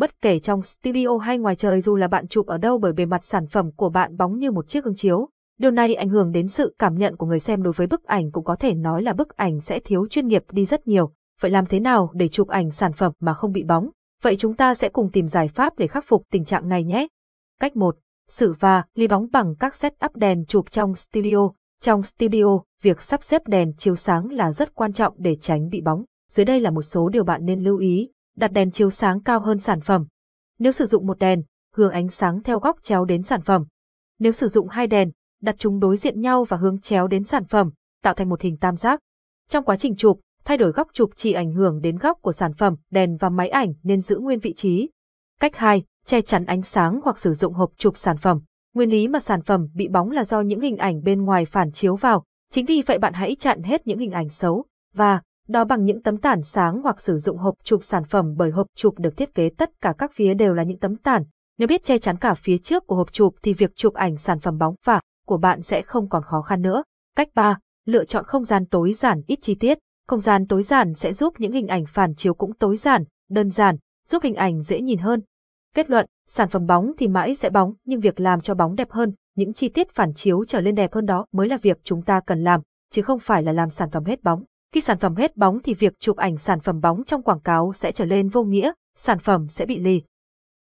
Bất kể trong studio hay ngoài trời dù là bạn chụp ở đâu bởi bề mặt sản phẩm của bạn bóng như một chiếc gương chiếu, điều này ảnh hưởng đến sự cảm nhận của người xem đối với bức ảnh cũng có thể nói là bức ảnh sẽ thiếu chuyên nghiệp đi rất nhiều. Vậy làm thế nào để chụp ảnh sản phẩm mà không bị bóng? Vậy chúng ta sẽ cùng tìm giải pháp để khắc phục tình trạng này nhé. Cách 1. Xử và ly bóng bằng các setup đèn chụp trong studio. Trong studio, việc sắp xếp đèn chiếu sáng là rất quan trọng để tránh bị bóng. Dưới đây là một số điều bạn nên lưu ý. Đặt đèn chiếu sáng cao hơn sản phẩm. Nếu sử dụng một đèn, hướng ánh sáng theo góc chéo đến sản phẩm. Nếu sử dụng hai đèn, đặt chúng đối diện nhau và hướng chéo đến sản phẩm, tạo thành một hình tam giác. Trong quá trình chụp, thay đổi góc chụp chỉ ảnh hưởng đến góc của sản phẩm, đèn và máy ảnh nên giữ nguyên vị trí. Cách 2, che chắn ánh sáng hoặc sử dụng hộp chụp sản phẩm. Nguyên lý mà sản phẩm bị bóng là do những hình ảnh bên ngoài phản chiếu vào, chính vì vậy bạn hãy chặn hết những hình ảnh xấu và đó bằng những tấm tản sáng hoặc sử dụng hộp chụp sản phẩm bởi hộp chụp được thiết kế tất cả các phía đều là những tấm tản. Nếu biết che chắn cả phía trước của hộp chụp thì việc chụp ảnh sản phẩm bóng và của bạn sẽ không còn khó khăn nữa. Cách 3. Lựa chọn không gian tối giản ít chi tiết. Không gian tối giản sẽ giúp những hình ảnh phản chiếu cũng tối giản, đơn giản, giúp hình ảnh dễ nhìn hơn. Kết luận, sản phẩm bóng thì mãi sẽ bóng, nhưng việc làm cho bóng đẹp hơn, những chi tiết phản chiếu trở lên đẹp hơn đó mới là việc chúng ta cần làm, chứ không phải là làm sản phẩm hết bóng. Khi sản phẩm hết bóng thì việc chụp ảnh sản phẩm bóng trong quảng cáo sẽ trở lên vô nghĩa, sản phẩm sẽ bị lì.